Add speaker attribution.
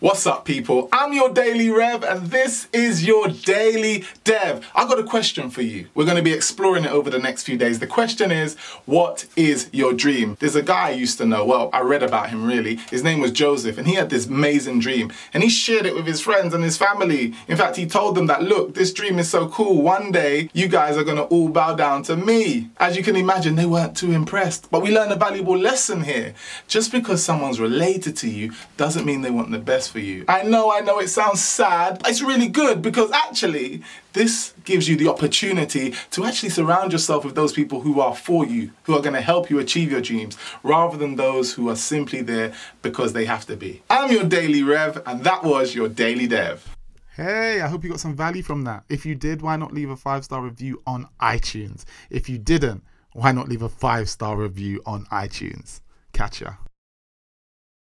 Speaker 1: What's up, people? I'm your Daily Rev, and this is your Daily Dev. I got a question for you. We're going to be exploring it over the next few days. The question is, what is your dream? There's a guy I used to know. Well, I read about him really. His name was Joseph, and he had this amazing dream, and he shared it with his friends and his family. In fact, he told them that, look, this dream is so cool. One day, you guys are going to all bow down to me. As you can imagine, they weren't too impressed. But we learned a valuable lesson here. Just because someone's related to you doesn't mean they want the best for you. I know, I know it sounds sad. It's really good because actually, this gives you the opportunity to actually surround yourself with those people who are for you, who are going to help you achieve your dreams, rather than those who are simply there because they have to be. I'm your Daily Rev, and that was your Daily Dev. Hey, I hope you got some value from that. If you did, why not leave a five star review on iTunes? If you didn't, why not leave a five star review on iTunes? Catch ya.